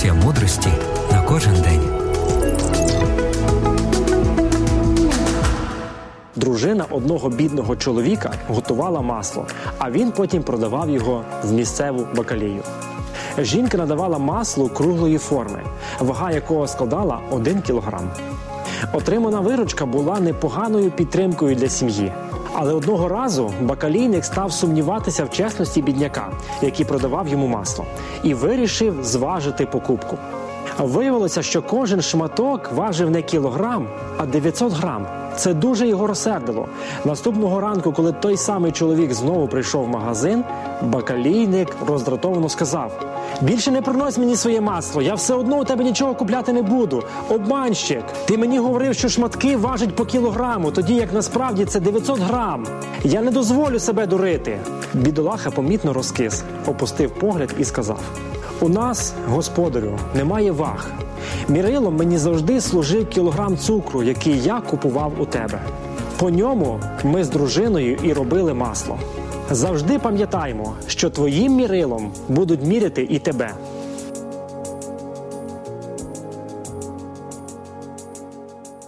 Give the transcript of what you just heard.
порція мудрості на кожен день. Дружина одного бідного чоловіка готувала масло, а він потім продавав його в місцеву бакалію. Жінка надавала маслу круглої форми, вага якого складала 1 кілограм. Отримана виручка була непоганою підтримкою для сім'ї. Але одного разу бакалійник став сумніватися в чесності бідняка, який продавав йому масло, і вирішив зважити покупку. Виявилося, що кожен шматок важив не кілограм, а 900 грам. Це дуже його розсердило. Наступного ранку, коли той самий чоловік знову прийшов в магазин, бакалійник роздратовано сказав: Більше не принось мені своє масло, я все одно у тебе нічого купляти не буду. Обманщик, ти мені говорив, що шматки важать по кілограму, тоді як насправді це 900 грам. Я не дозволю себе дурити. Бідолаха помітно розкис, опустив погляд і сказав: У нас, господарю, немає ваг. Мірилом мені завжди служив кілограм цукру, який я купував у тебе. По ньому ми з дружиною і робили масло. Завжди пам'ятаймо, що твоїм мірилом будуть міряти і тебе.